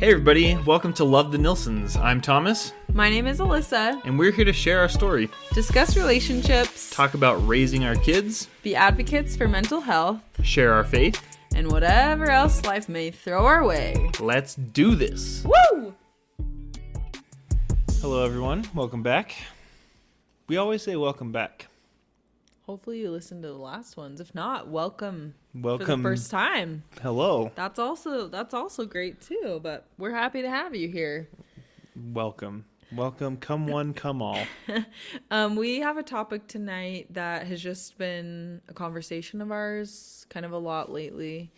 Hey, everybody, welcome to Love the Nilsons. I'm Thomas, My name is Alyssa. and we're here to share our story, Discuss relationships, talk about raising our kids, be advocates for mental health, share our faith. and whatever else life may throw our way. Let's do this. Woo! Hello, everyone. Welcome back. We always say welcome back. Hopefully you listened to the last ones. If not, welcome, for the Welcome. first time. Hello. That's also that's also great too. But we're happy to have you here. Welcome. Welcome. Come one, come all. Um, we have a topic tonight that has just been a conversation of ours, kind of a lot lately.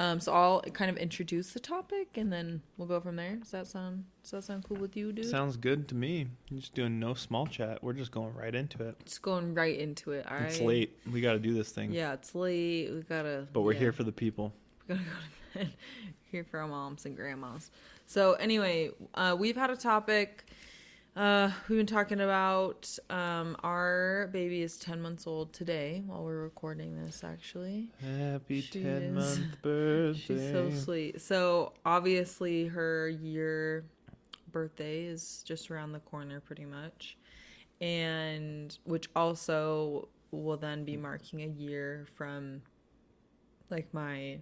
Um, so I'll kind of introduce the topic and then we'll go from there. Does that sound does that sound cool with you, dude? Sounds good to me. You're just doing no small chat. We're just going right into it. Just going right into it. All right. It's late. We got to do this thing. Yeah, it's late. We gotta. But we're yeah, here for the people. We gotta go to bed. here for our moms and grandmas. So anyway, uh, we've had a topic. Uh, we've been talking about um, our baby is ten months old today while we're recording this. Actually, Happy She 10 is- month birthday. she's so sweet. So obviously, her year birthday is just around the corner, pretty much, and which also will then be marking a year from like my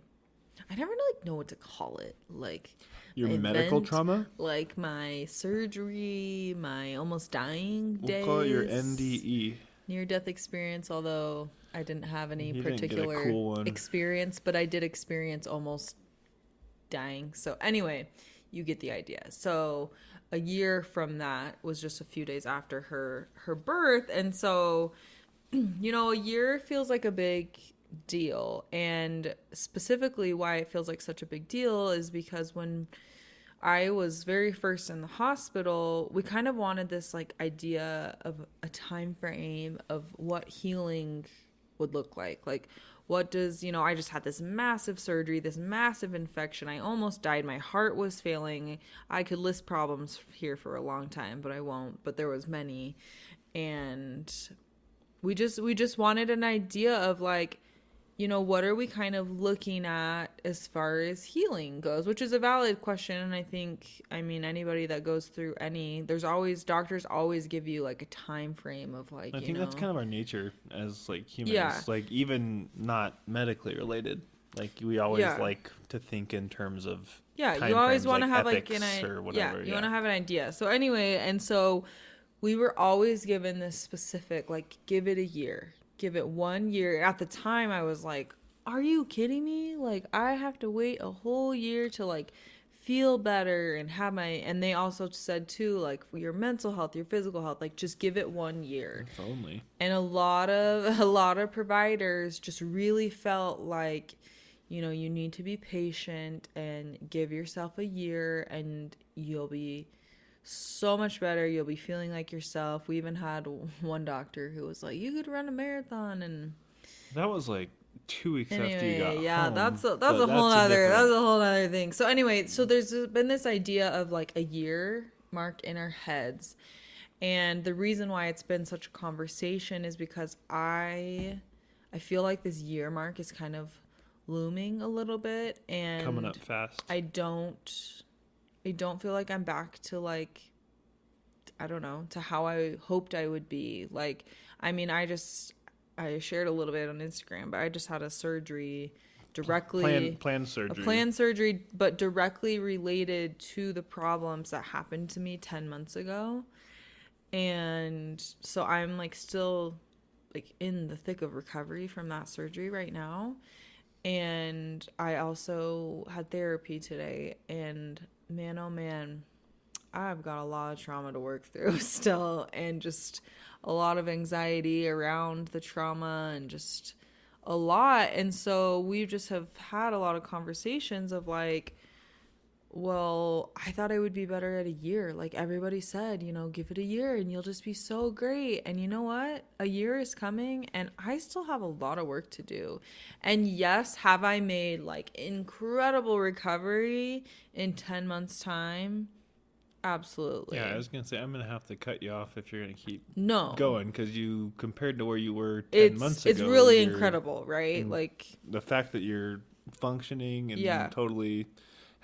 I never like know what to call it. Like Your medical event, trauma? like my surgery, my almost dying We'll days. call it your. NDE. Near death experience, although I didn't have any You didn't get a particular cool experience, but I did experience almost dying. So anyway, you get the idea. So a year from that was just a few days after her her birth, and so you know, a year feels like a big deal. And specifically, why it feels like such a big deal is because when I was very first in the hospital, we kind of wanted this like idea of a time frame of what healing would look like. Like, what does, you know, I just had this massive surgery, this massive infection. I almost died. My heart was failing. I could list problems here for a long time, but I won't. But there was many. And we just we just wanted an idea of like you know what are we kind of looking at as far as healing goes which is a valid question and i think i mean anybody that goes through any there's always doctors always give you like a time frame of like I think know that's kind of our nature as like humans. Yeah. Like even not medically related. Like we always Yeah. like to think in terms of yeah you always want to like have like an ethics i- or whatever, yeah you yeah. want to have an idea so anyway and so we were always given this specific like give it a year give it one year. At the time i was like are you kidding me? Like i have to wait a whole year to like feel better and have my and they also said too like your mental health your physical health like just give it one year. If only. and a lot of a lot of providers just really felt like you know you need to be patient and give yourself a year and you'll be so much better. You'll be feeling like yourself. We even had one doctor who was like you could run a marathon and That was like two weeks after you anyway got yeah home, that's a, but that's a whole other different- that's a whole other thing. So anyway so there's been this idea of like a year mark in our heads. And the reason why it's been such a conversation is because i i feel like this year mark is kind of looming a little bit and coming up fast. i don't i don't feel like i'm back to like i don't know to how i hoped i would be. Like i mean i just i shared a little bit on instagram but i just had a surgery directly plan plan surgery. a planned surgery but directly related to the problems that happened to me 10 months ago. And so i'm like still like in the thick of recovery from that surgery right now. And i also had therapy today and man oh man. I've got a lot of trauma to work through still and just a lot of anxiety around the trauma and just a lot. And so we just have had a lot of conversations of like well i thought i would be better at a year. Like everybody said you know give it a year and you'll just be so great. And you know what? A year is coming and i still have a lot of work to do. And yes have i made like incredible recovery in 10 months time? Absolutely. Yeah, I was gonna say I'm gonna have to cut you off if you're gonna keep no. going because you compared to where you were ten it's months it's ago. It's really incredible right? like The fact that you're functioning and Yeah. totally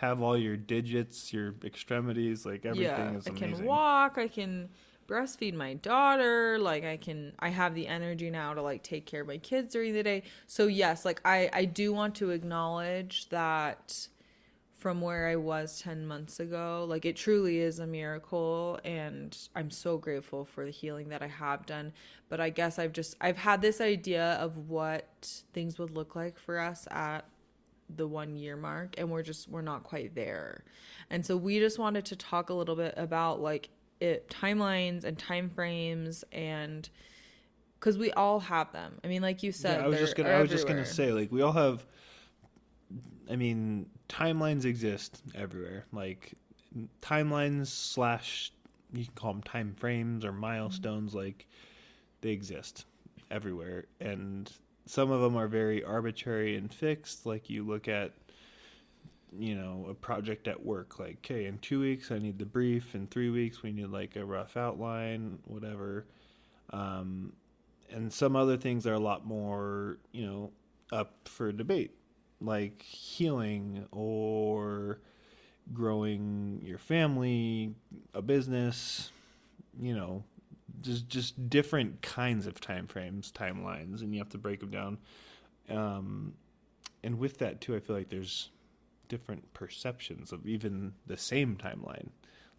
have all your digits, your extremities, like everything yeah, is amazing. I can walk. I can breastfeed my daughter. Like I can. I have the energy now to like take care of my kids during the day. So yes, like I I do want to acknowledge that from where I was 10 months ago. Like it truly is a miracle and I'm so grateful for the healing that I have done. But I guess I've just I've had this idea of what things would look like for us at the 1 year mark and we're just we're not quite there. And so we just wanted to talk a little bit about like it timelines and time frames and cuz we all have them. I mean like you said yeah, I was just gonna I was just gonna say like we all have I mean timelines exist everywhere like timelines slash you can call them time frames or milestones mm-hmm. like they exist everywhere and some of them are very arbitrary and fixed like you look at you know a project at work like okay in two weeks i need the brief in three weeks we need like a rough outline whatever. Um, and some other things are a lot more you know up for debate like healing or growing your family a business you know just just different kinds of time frames timelines and you have to break them down. Um, and with that too i feel like there's different perceptions of even the same timeline.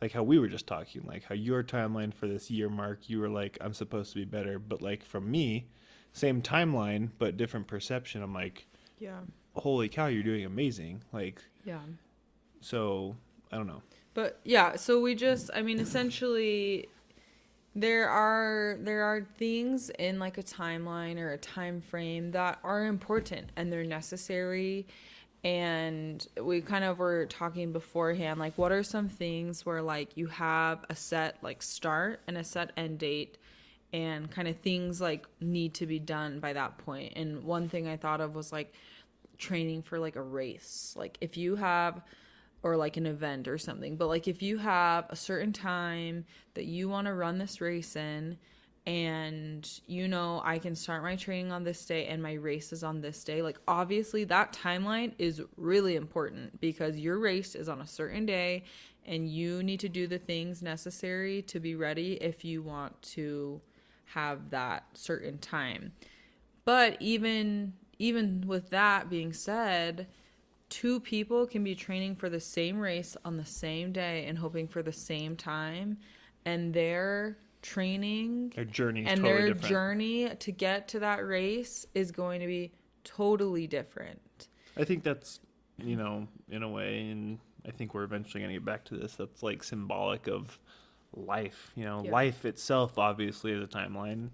Like how we were just talking like how your timeline for this year mark you were like i'm supposed to be better but like from me same timeline but different perception. I'm like Yeah. holy cow you're doing amazing. Like Yeah. so i don't know. But yeah, so we just I mean essentially there are there are things in like a timeline or a time frame that are important and they're necessary. And we kind of were talking beforehand like what are some things where like you have a set like start and a set end date and kind of things like need to be done by that point? And one thing i thought of was like training for like a race. Like if you have or like an event or something. But like if you have a certain time that you want to run this race in and you know I can start my training on this day and my race is on this day, like obviously that timeline is really important because your race is on a certain day and you need to do the things necessary to be ready if you want to have that certain time. But even even with that being said, two people can be training for the same race on the same day and hoping for the same time and their training their journey and totally their different journey to get to that race is going to be totally different. i think that's you know in a way and i think we're eventually going to get back to this that's like symbolic of life you know Yeah. life itself obviously is a timeline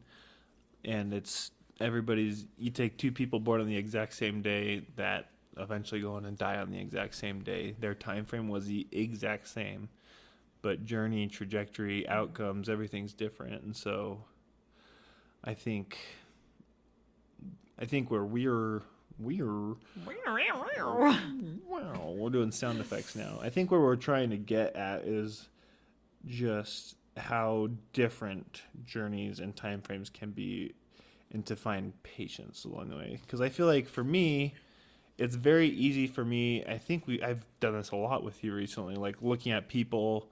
and it's everybody's you take two people born on the exact same day that eventually go on and die on the exact same day. Their time frame was the exact same but journey trajectory outcomes everything's different. And so i think i think where we're we're wow we're doing sound effects now. I think where we're trying to get at is just how different journeys and time frames can be and to find patience along the way. Because i feel like for me it's very easy for me i think we i've done this a lot with you recently like looking at people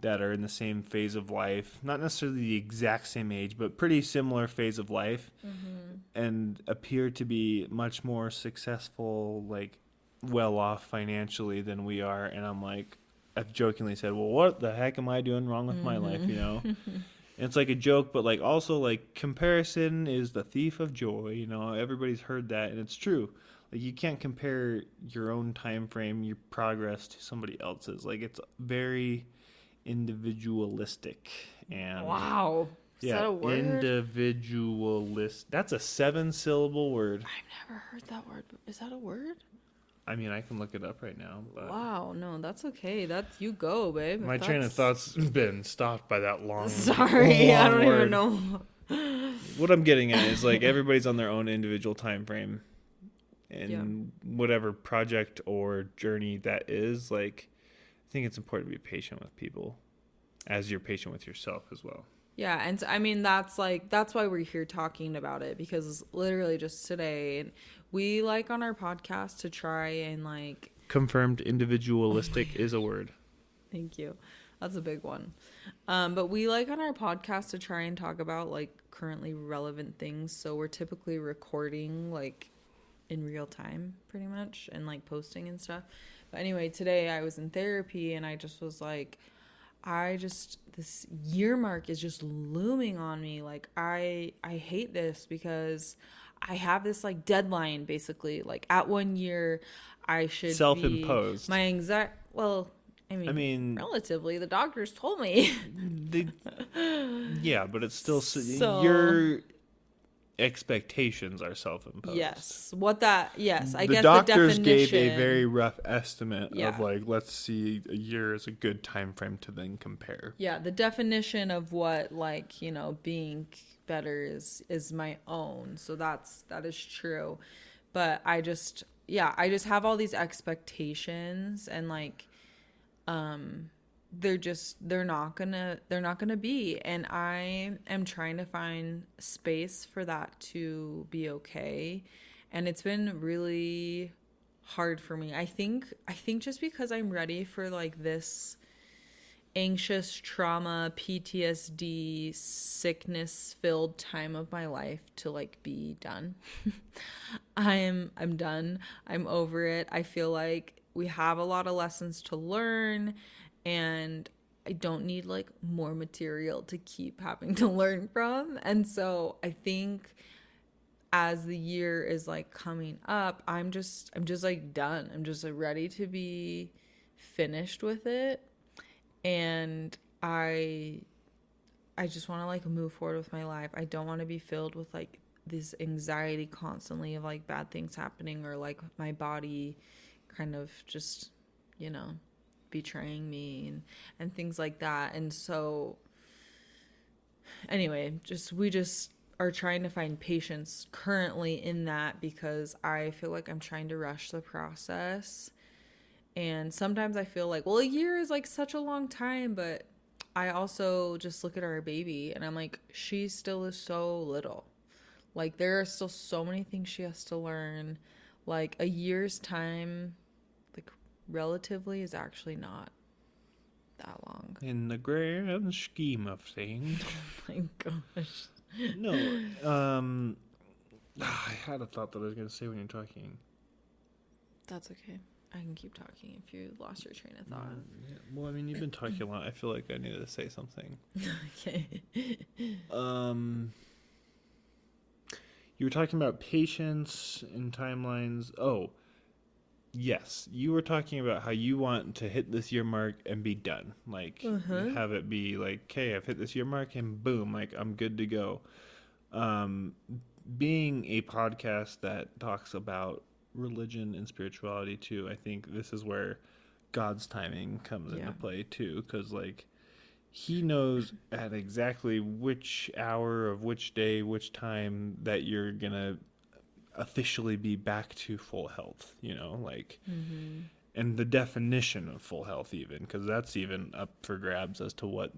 that are in the same phase of life not necessarily the exact same age but pretty similar phase of life mm-hmm. and appear to be much more successful like well off financially than we are. And i'm like i've jokingly said well what the heck am i doing wrong with my life? You know? Mm-hmm. And it's like a joke but like also like comparison is the thief of joy you know? Everybody's heard that and it's true like you can't compare your own time frame your progress to somebody else's like it's very individualistic and Wow. Is yeah that a word? individualist that's a seven syllable word I've never heard that word. Is that a word? i mean i can look it up right now but Wow, no, that's okay. That's you go, babe. my If train of that's- thoughts been stopped by that long Sorry, I don't word. even know. what i'm getting at is like everybody's on their own individual time frame and Yeah. whatever project or journey that is like i think it's important to be patient with people as you're patient with yourself as well Yeah, and so, I mean that's like that's why we're here talking about it because literally just today we like on our podcast to try and like Confirmed individualistic is a word. Thank you. That's a big one. Um, but we like on our podcast to try and talk about like currently relevant things. So we're typically recording like in real time, pretty much, and like posting and stuff. But anyway, today I was in therapy and I just was like, I just this year mark is just looming on me. Like I I hate this because I have this like deadline basically. Like at one year I should Self-imposed. My anxiety. Well, I mean, I mean, relatively, the doctors told me. they, yeah, but it's still So- your expectations are self-imposed. yes, what that? Yes, I guess the guess doctors the gave a very rough estimate Yeah. of like let's see a year is a good time frame to then compare. yeah the definition of what like you know being better is is my own so that's that is true but i just yeah i just have all these expectations and like um they're just they're not gonna they're not gonna be. And i am trying to find space for that to be okay. And it's been really hard for me. I think i think just because i'm ready for like this anxious trauma ptsd sickness filled time of my life to like be done. I'm i'm done. I'm over it. I feel like we have a lot of lessons to learn and i don't need like more material to keep having to learn from. And so i think as the year is like coming up i'm just i'm just like done. I'm just like ready to be finished with it. And i i just want to like move forward with my life. I don't want to be filled with like this anxiety constantly of like bad things happening or like my body kind of just you know betraying me and and things like that and so anyway just we just are trying to find patience currently in that because i feel like i'm trying to rush the process and sometimes I feel like, well, a year is like such a long time, but I also just look at our baby and I'm like, she still is so little. Like, there are still so many things she has to learn. Like, a year's time, relatively, is actually not that long. In the grand scheme of things. Oh my gosh. no. Um I had a thought that I was gonna say when you're talking. That's okay. I can keep talking if you lost your train of thought. Mm, yeah. Well, I mean, you've been talking a lot. I feel like I needed to say something. okay. Um, you were talking about patience and timelines. Oh, yes, you were talking about how you want to hit this year mark and be done. Like Uh-huh. have it be like, okay, I've hit this year mark and boom, like I'm good to go. Um, being a podcast that talks about religion and spirituality too, I think this is where God's timing comes Yeah. into play too, because like he knows at exactly which hour of which day, which time that you're gonna officially be back to full health. You know, like, Mm-hmm. and the definition of full health, even because that's even up for grabs as to what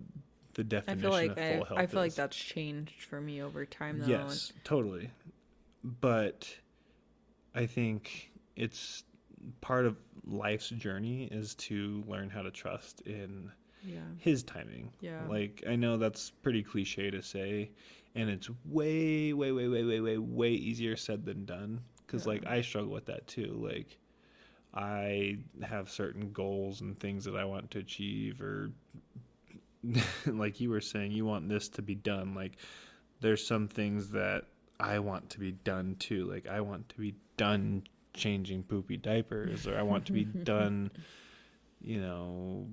the I definition like of I, full health is. I feel like that's changed for me over time though. Yes, totally. But I think it's part of life's journey is to learn how to trust in Yeah. his timing. Yeah. Like I know that's pretty cliche to say, and it's way, way, way, way, way, way, way easier said than done. Because Yeah. like I struggle with that too. Like I have certain goals and things that I want to achieve, or like you were saying, you want this to be done. Like there's some things that I want to be done too. Like I want to be done changing poopy diapers, or I want to be done, you know,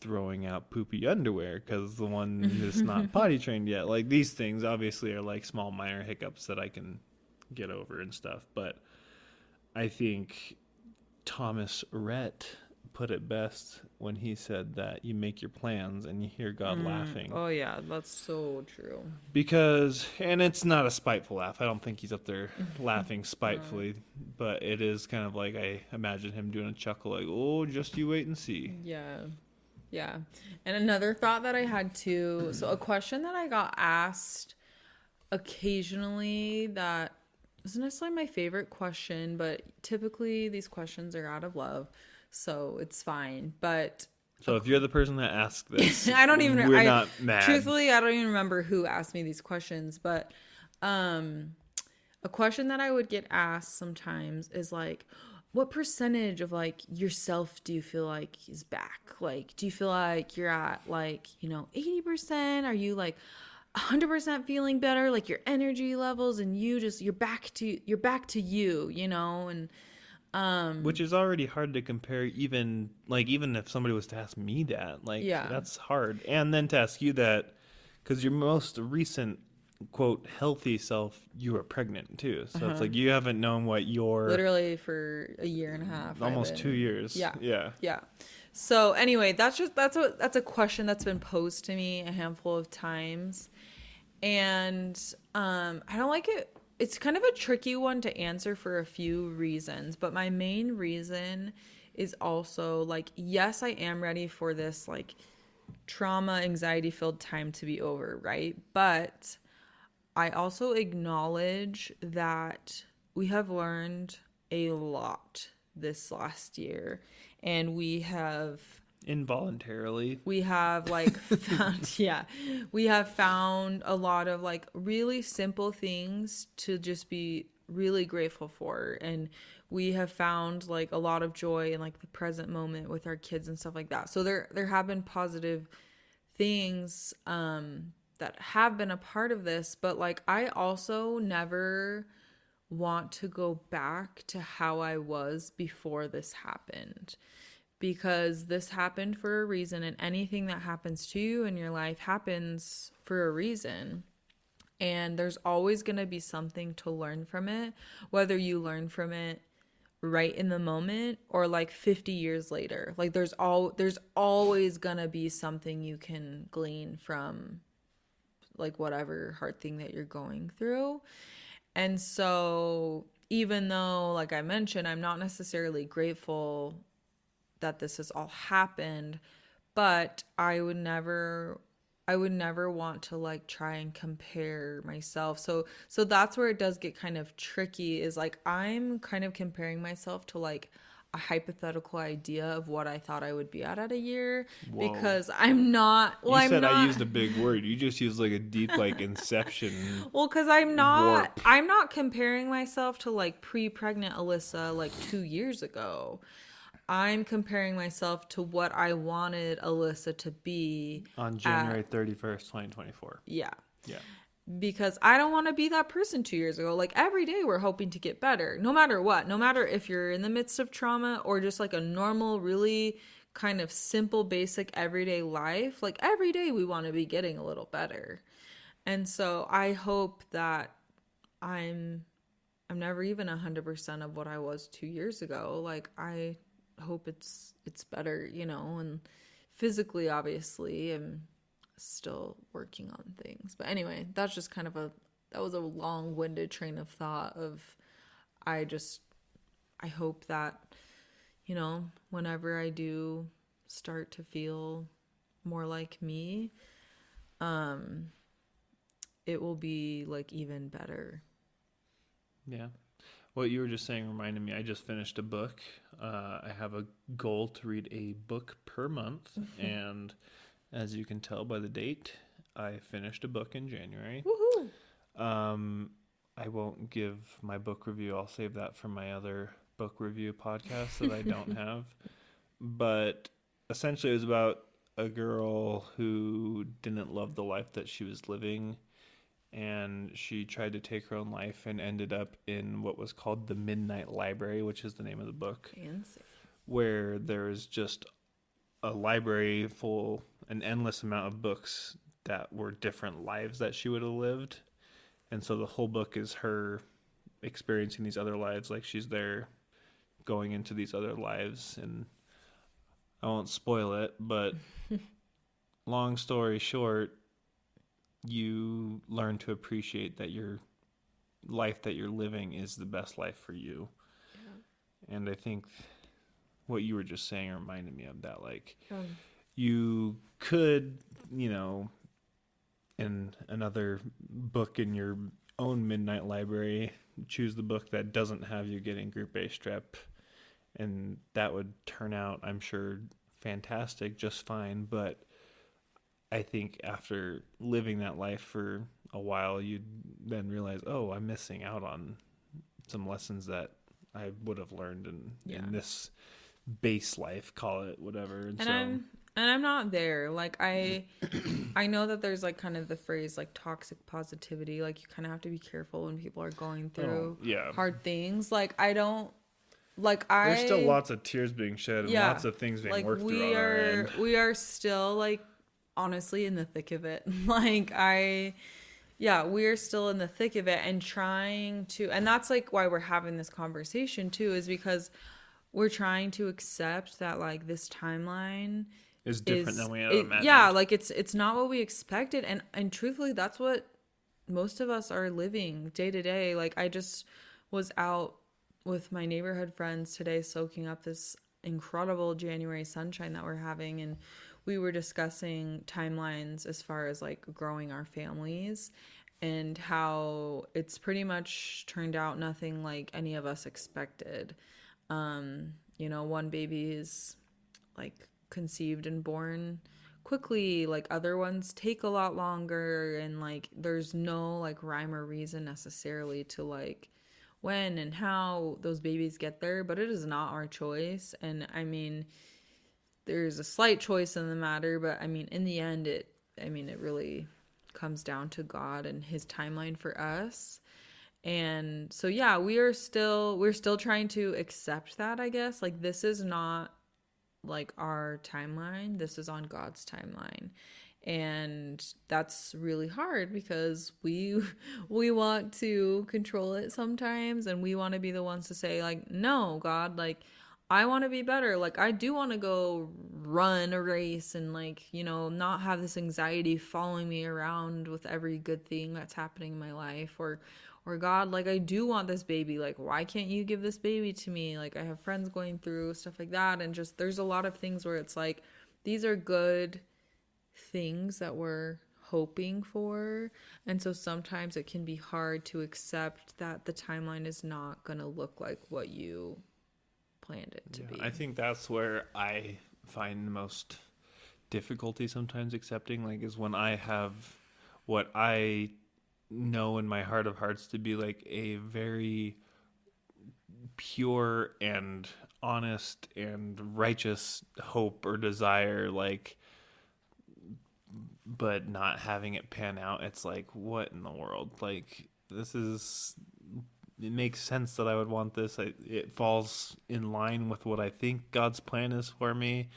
throwing out poopy underwear because the one is not potty trained yet. Like these things obviously are like small minor hiccups that I can get over and stuff. But I think Thomas Rhett put it best when he said that you make your plans and you hear God Mm. laughing. Oh yeah, that's so true. Because, and it's not a spiteful laugh. I don't think he's up there laughing spitefully, but it is kind of like I imagine him doing a chuckle, like, oh, just you wait and see. Yeah. Yeah. And another thought that I had too so, a question that I got asked occasionally that isn't necessarily my favorite question, but typically these questions are out of love, so it's fine. But So if you're the person that asked this, I don't even. We're I, not mad. Truthfully, I don't even remember who asked me these questions, but um, a question that I would get asked sometimes is like, "What percentage of like yourself do you feel like is back? Like, do you feel like you're at like you know eighty percent? Are you like?" 100% feeling better like your energy levels and you just you're back to you're back to you you know and um which is already hard to compare even like even if somebody was to ask me that like Yeah. that's hard and then to ask you that because your most recent quote healthy self you were pregnant too so it's like you haven't known what your Uh-huh. literally for a year and a half almost two years Yeah. yeah Yeah. So anyway, that's just that's a that's a question that's been posed to me a handful of times. And um I don't like it it's kind of a tricky one to answer for a few reasons, but my main reason is also like yes, I am ready for this like trauma anxiety filled time to be over, right? But I also acknowledge that we have learned a lot this last year and we have involuntarily. We have like found yeah we have found a lot of like really simple things to just be really grateful for and we have found like a lot of joy in like the present moment with our kids and stuff like that. So there there have been positive things um that have been a part of this but like i also never want to go back to how i was before this happened. Because this happened for a reason and anything that happens to you in your life happens for a reason. And there's always going to be something to learn from it whether you learn from it right in the moment or like 50 years later. Like there's all there's always going to be something you can glean from like whatever hard thing that you're going through. And so even though like i mentioned i'm not necessarily grateful that this has all happened but i would never i would never want to like try and compare myself. So so that's where it does get kind of tricky is like i'm kind of comparing myself to like a hypothetical idea of what i thought i would be at at a year Whoa. because i'm not well you said not i used a big word you just used like a deep like inception Well, because I'm not, warp. I'm not comparing myself to like pre-pregnant Alyssa like two years ago. I'm comparing myself to what I wanted Alyssa to be. on january 31st 2024 Yeah, yeah because I don't want to be that person two years ago. Like every day, we're hoping to get better, no matter what. No matter if you're in the midst of trauma or just like a normal, really kind of simple, basic everyday life. Like every day, we want to be getting a little better. And so I hope that I'm I'm never even a hundred percent of what I was two years ago. Like I hope it's it's better, you know, and physically obviously I'm still working on things. But anyway, that's just kind of a that was a long winded train of thought of I just I hope that, you know, whenever I do start to feel more like me, um it will be like even better. Yeah. What you were just saying reminded me, I just finished a book. Uh, I have a goal to read a book per month. and as you can tell by the date, I finished a book in January. Woohoo! Um, I won't give my book review. I'll save that for my other book review podcast that I don't have. But essentially, it was about a girl who didn't love the life that she was living. And she tried to take her own life and ended up in what was called the Midnight Library, which is the name of the book Fancy. where there's just a library full an endless amount of books that were different lives that she would have lived. And so the whole book is her experiencing these other lives like she's there going into these other lives. And i won't spoil it but long story short you learn to appreciate that your life that you're living is the best life for you. And i think what you were just saying reminded me of that like Um, you could you know in another book in your own midnight library, choose the book that doesn't have you getting group A strep, and that would turn out, I'm sure, fantastic, just fine. But I think after living that life for a while, you'd then realize, oh, I'm missing out on some lessons that I would have learned in, Yeah. in this base life, call it whatever. And, and so, i'm and i'm not there. Like i mm-hmm. i know that there's like kind of the phrase like toxic positivity. Like you kind of have to be careful when people are going oh, through Oh, yeah. hard things. Like i don't like i there's still lots of tears being shed and Yeah. lots of things being like worked through we are we are still like honestly in the thick of it. Like i yeah we're still in the thick of it and trying to and that's like why we're having this conversation too is because we're trying to accept that like this timeline It's different is than we it- imagined. yeah like it's it's not what we expected. And and truthfully that's what most of us are living day to day. Like i just was out with my neighborhood friends today soaking up this incredible january sunshine that we're having. And we were discussing timelines as far as like growing our families and how it's pretty much turned out nothing like any of us expected. Um you know one baby is like conceived and born quickly like other ones take a lot longer and like there's no like rhyme or reason necessarily to like when and how those babies get there but it is not our choice and i mean there's a slight choice in the matter but i mean in the end it i mean it really comes down to god and his timeline for us and so yeah we are still we're still trying to accept that i guess. Like this is not like our timeline this is on god's timeline. And that's really hard because we we want to control it sometimes and we want to be the ones to say like no god like i want to be better. Like i do want to go run a race and like you know not have this anxiety following me around with every good thing that's happening in my life or or god like i do want this baby. Like why can't you give this baby to me? Like i have friends going through stuff like that. And just there's a lot of things where it's like these are good things that we're hoping for. And so sometimes it can be hard to accept that the timeline is not going to look like what you planned it to Yeah, be. I think that's where I find the most difficulty sometimes accepting, like, is when I have what I know in my heart of hearts to be like a very pure and honest and righteous hope or desire, like, but not having it pan out. It's like, what in the world? Like, this is it makes sense that I would want this. I, it falls in line with what I think God's plan is for me.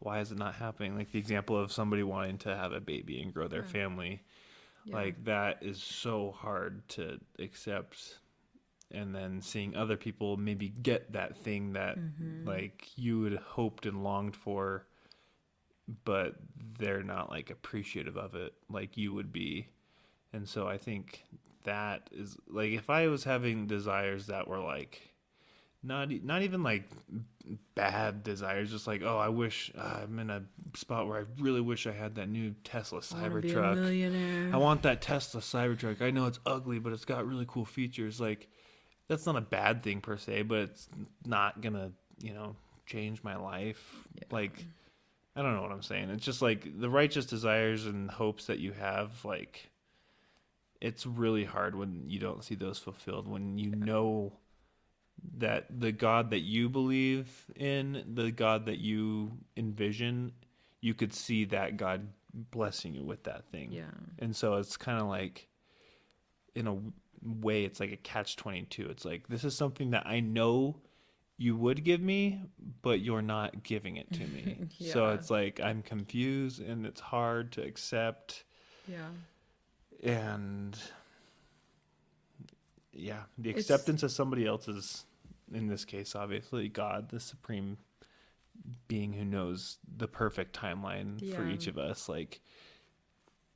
Why is it not happening? Like the example of somebody wanting to have a baby and grow their Yeah. family. Yeah. Like that is so hard to accept. And then seeing other people maybe get that thing that Mm-hmm. like you had hoped and longed for, but they're not like appreciative of it like you would be. And so I think that is like if I was having desires that were like not not even like bad desires, just like oh I wish uh, I'm in a spot where I really wish I had that new Tesla I wanna be a Cybertruck. I want that Tesla Cybertruck. I know it's ugly, but it's got really cool features. Like that's not a bad thing per se, but it's not gonna you know change my life. Yeah. Like I don't know what I'm saying. It's just like the righteous desires and hopes that you have. Like it's really hard when you don't see those fulfilled. When you know that the God that you believe in, the God that you envision, you could see that God blessing you with that thing. yeah And so it's kind of like, in a way, it's like a catch 22. It's like, this is something that I know you would give me, but you're not giving it to me. So it's like, I'm confused and it's hard to accept. yeah And yeah, the It's- acceptance of somebody else's, in this case, obviously, God, the supreme being who knows the perfect timeline for each of us. Like,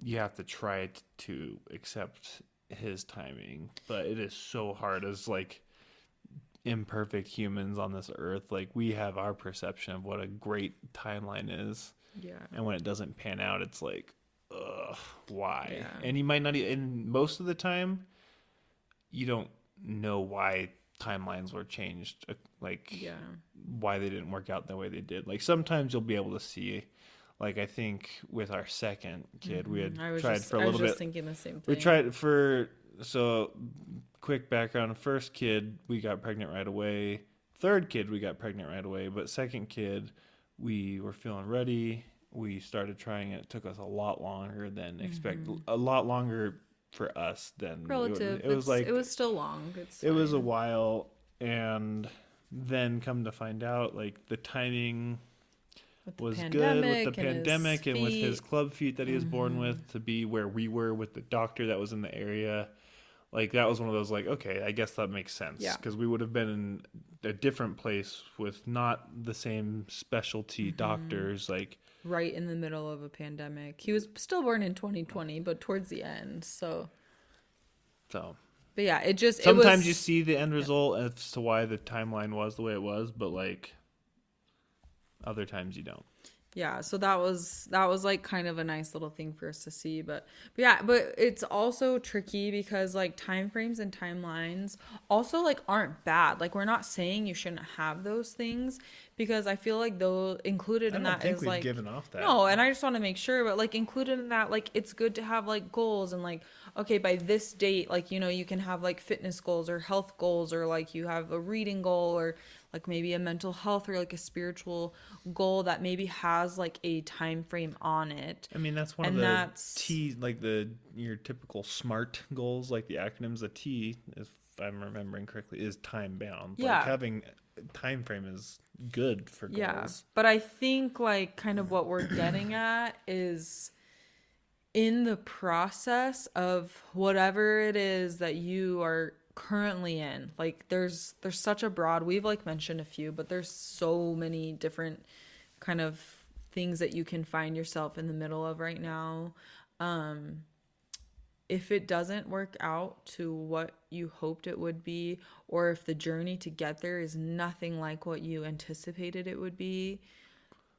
you have to try to accept his timing, but it is so hard as like imperfect humans on this earth. Like, we have our perception of what a great timeline is yeah and when it doesn't pan out it's like ugh why Yeah. and you might not and most of the time you don't know why timelines were changed, uh, like Yeah. why they didn't work out the way they did. Like sometimes you'll be able to see. Like I think with our second kid, we had Mm-hmm. Tried just, for a I was little just bit. thinking the same thing. We tried for so quick background. First kid, we got pregnant right away. Third kid, we got pregnant right away. But second kid, we were feeling ready. We started trying it. It took us a lot longer than expect. A lot longer for us Mm-hmm. relative. It, it was like it was still long. It's it was a while, and then come to find out, like the timing the was good with the and pandemic and, with his. Mm-hmm. club feet that he was born with to be where we were with the doctor that was in the area. Like that was one of those like okay, I guess that makes sense Yeah. because we would have been in a different place with not the same specialty Mm-hmm. doctors. Like right in the middle of a pandemic. He was still born in 2020, but towards the end. So, so, but yeah, it just sometimes it was, you see the end result as to why the timeline was the way it was, but like other times you don't. Yeah so that was that was like kind of a nice little thing for us to see but but yeah but it's also tricky because like time frames and timelines also like aren't bad. Like we're not saying you shouldn't have those things because i feel like though included in that is like given off that. no, and I just want to make sure, but like included in that, like it's good to have like goals and like, okay, by this date, like, you know, you can have like fitness goals or health goals or like you have a reading goal or like maybe a mental health or like a spiritual goal that maybe has like a time frame on it. I mean, that's one And of the that's- T, like the your typical SMART goals, like the acronyms. The T, if I'm remembering correctly, is time bound. Yeah. Like having time frame is good for goals. Yeah. But I think like kind of what we're getting at is in the process of whatever it is that you are currently in. Like there's there's such a broad we've like mentioned a few, but there's so many different kind of things that you can find yourself in the middle of right now. Um if it doesn't work out to what you hoped it would be, or if the journey to get there is nothing like what you anticipated it would be,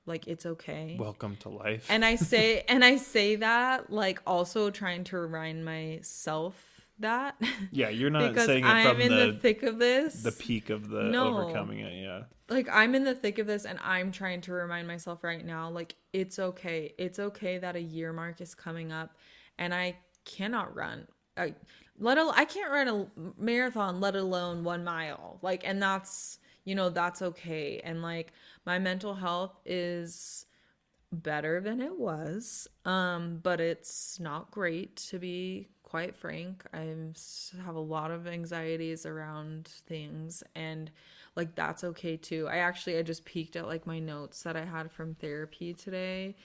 like it's okay. Welcome to life. and I say and I say that like also trying to remind myself that yeah, you're not because saying it I'm in the, the thick of this. the peak of the No. overcoming it. Yeah. like I'm in the thick of this and I'm trying to remind myself right now like it's okay. It's okay that a year mark is coming up and I cannot run. I let al- I can't run a marathon let alone 1 mile. Like and that's you know that's okay and like my mental health is better than it was um but it's not great to be quite frank i have a lot of anxieties around things and like that's okay too i actually i just peeked at like my notes that i had from therapy today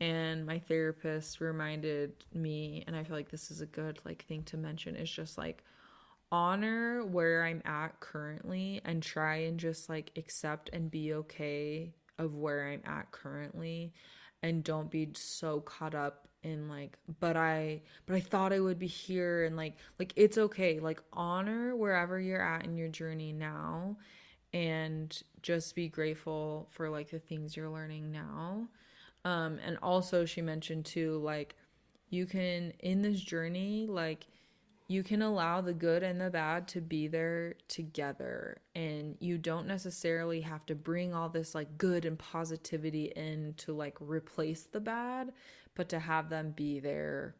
and my therapist reminded me and i feel like this is a good like thing to mention is just like honor where i'm at currently and try and just like accept and be okay of where i'm at currently and don't be so caught up in like but i but i thought i would be here and like like it's okay. Like honor wherever you're at in your journey now and just be grateful for like the things you're learning now um and also she mentioned too like you can in this journey like you can allow the good and the bad to be there together. And you don't necessarily have to bring all this like good and positivity in to like replace the bad but to have them be there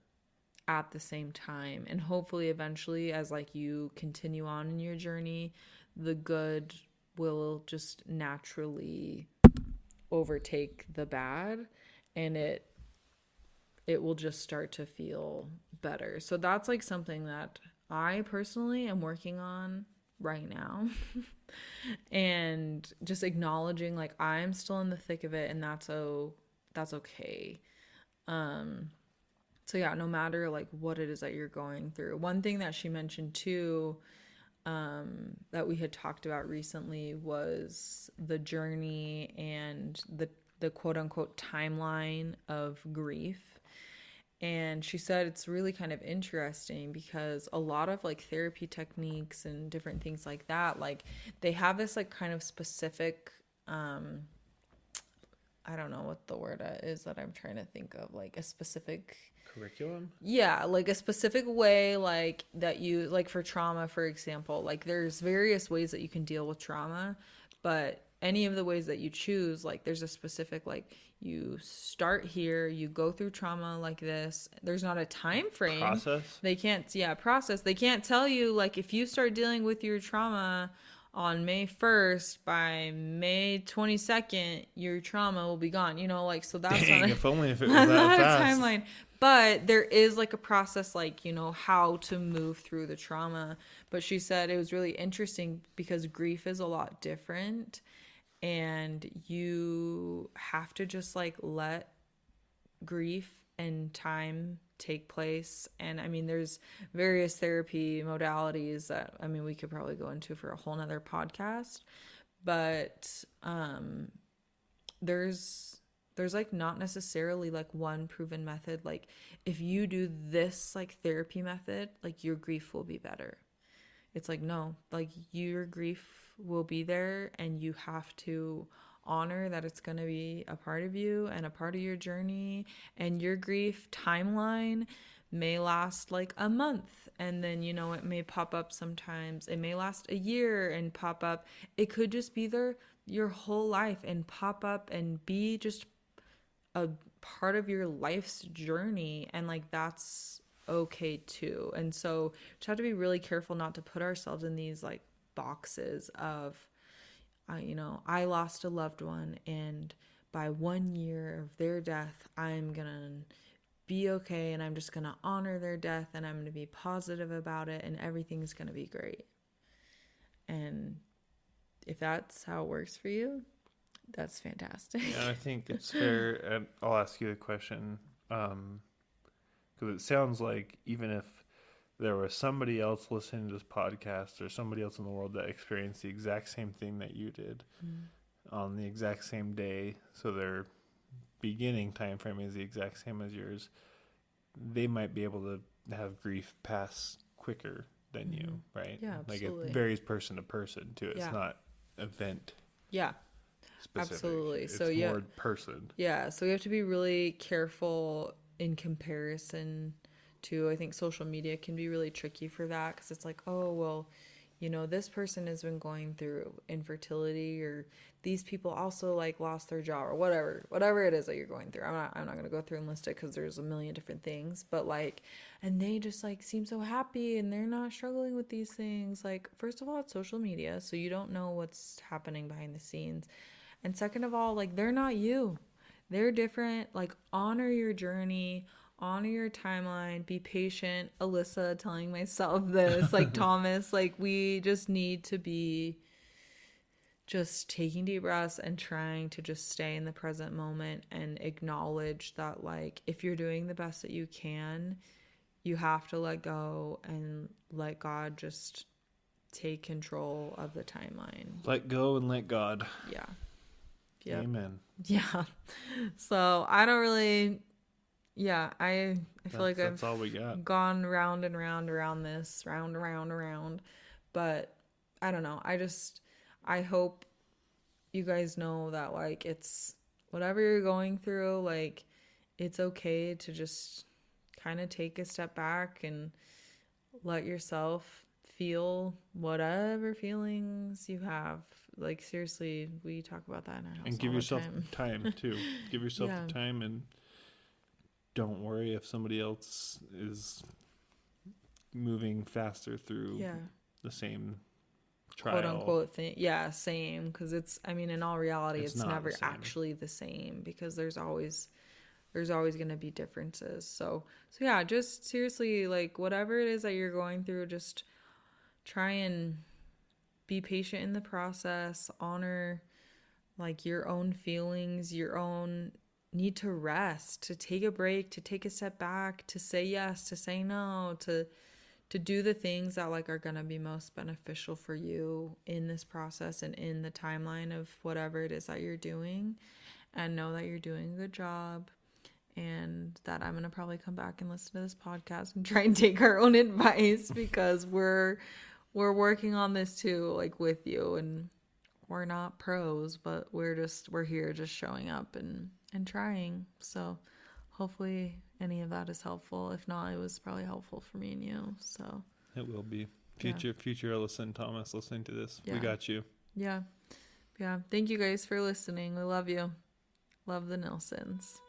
at the same time. And hopefully eventually as like you continue on in your journey the good will just naturally overtake the bad and it it will just start to feel better. So that's like something that I personally am working on right now. and just acknowledging like I'm still in the thick of it and that's oh that's okay. Um so yeah, no matter like what it is that you're going through. One thing that she mentioned too um that we had talked about recently was the journey and the the quote unquote timeline of grief. And she said it's really kind of interesting because a lot of like therapy techniques and different things like that like they have this like kind of specific um I don't know what the word uh, is that I'm trying to think of, like a specific Curriculum? yeah, like a specific way like that you like for trauma for example, like there's various ways that you can deal with trauma, but any of the ways that you choose, like there's a specific like you start here, you go through trauma like this. There's not a time frame. Process? They can't yeah, process. They can't tell you like if you start dealing with your trauma on May 1st, by May 22nd, your trauma will be gone. You know, like, so that's Dang, not a, if only if it was that not a timeline. But there is like a process, like, you know, how to move through the trauma. But she said it was really interesting because grief is a lot different. And you have to just like let grief and time take place. And i mean there's various therapy modalities that i mean we could probably go into for a whole nother podcast. But um there's there's like not necessarily like one proven method. Like if you do this like therapy method like your grief will be better. It's like no like your grief will be there and you have to honor that it's going to be a part of you and a part of your journey. And your grief timeline may last like a month. And then you know it may pop up sometimes. It may last a year and pop up. It could just be there your whole life and pop up and be just a part of your life's journey. And like that's okay too. And so just have to be really careful not to put ourselves in these like boxes of uh, you know i lost a loved one and by one year of their death i'm gonna be okay and i'm just gonna honor their death and i'm gonna be positive about it and everything's gonna be great and if that's how it works for you that's fantastic And I think it's fair. I'll ask you a question because it sounds like even if there was somebody else listening to this podcast or somebody else in the world that experienced the exact same thing that you did mm. on the exact same day, so their beginning time frame is the exact same as yours, they might be able to have grief pass quicker than you, mm-hmm. right? Yeah, Like it varies person to person too. It's Yeah. not event yeah specific. Absolutely. It's So, yeah. person. Yeah, so we have to be really careful in comparison to I think social media can be really tricky for that cuz it's like, oh, well, you know, this person has been going through infertility or these people also like lost their job or whatever, whatever it is that you're going through. I'm not I'm not going to go through and list it cuz there's a million different things, but like and they just like seem so happy and they're not struggling with these things. Like first of all, it's social media, so you don't know what's happening behind the scenes. And second of all, like they're not you. They're different. Like honor your journey, honor your timeline, be patient. Alyssa telling myself this, like Thomas, like we just need to be just taking deep breaths and trying to just stay in the present moment and acknowledge that like if you're doing the best that you can, you have to let go and let God just take control of the timeline. Let go and let God. Yeah. Yeah. Amen. Yeah. So I don't really yeah, I I That's, feel like I've all we got. gone round and round around this, round around around. But I don't know. I just I hope you guys know that like it's whatever you're going through, like it's okay to just kind of take a step back and let yourself feel whatever feelings you have. Like seriously, we talk about that in our house And give yourself time. time too. Give yourself Yeah. the time and don't worry if somebody else is moving faster through Yeah. the same trial. quote unquote thing. Yeah, same. Because it's, I mean, in all reality, It's it's, not the never actually the same because there's always, there's always going to be differences. So, so yeah, just seriously, like whatever it is that you're going through, just try and be patient in the process. Honor like your own feelings, your own need to rest, to take a break, to take a step back, to say yes, to say no, to to do the things that like are going to be most beneficial for you in this process and in the timeline of whatever it is that you're doing. And know that you're doing a good job and that I'm going to probably come back and listen to this podcast and try and take our own advice because we're we're working on this too like with you. And we're not pros, but we're just we're here just showing up and and trying. So hopefully any of that is helpful. If not, it was probably helpful for me and you. So It will be future future Ellison Thomas listening to this. Yeah. We got you. yeah. Yeah. Thank you guys for listening. We love you. Love the Nilsons.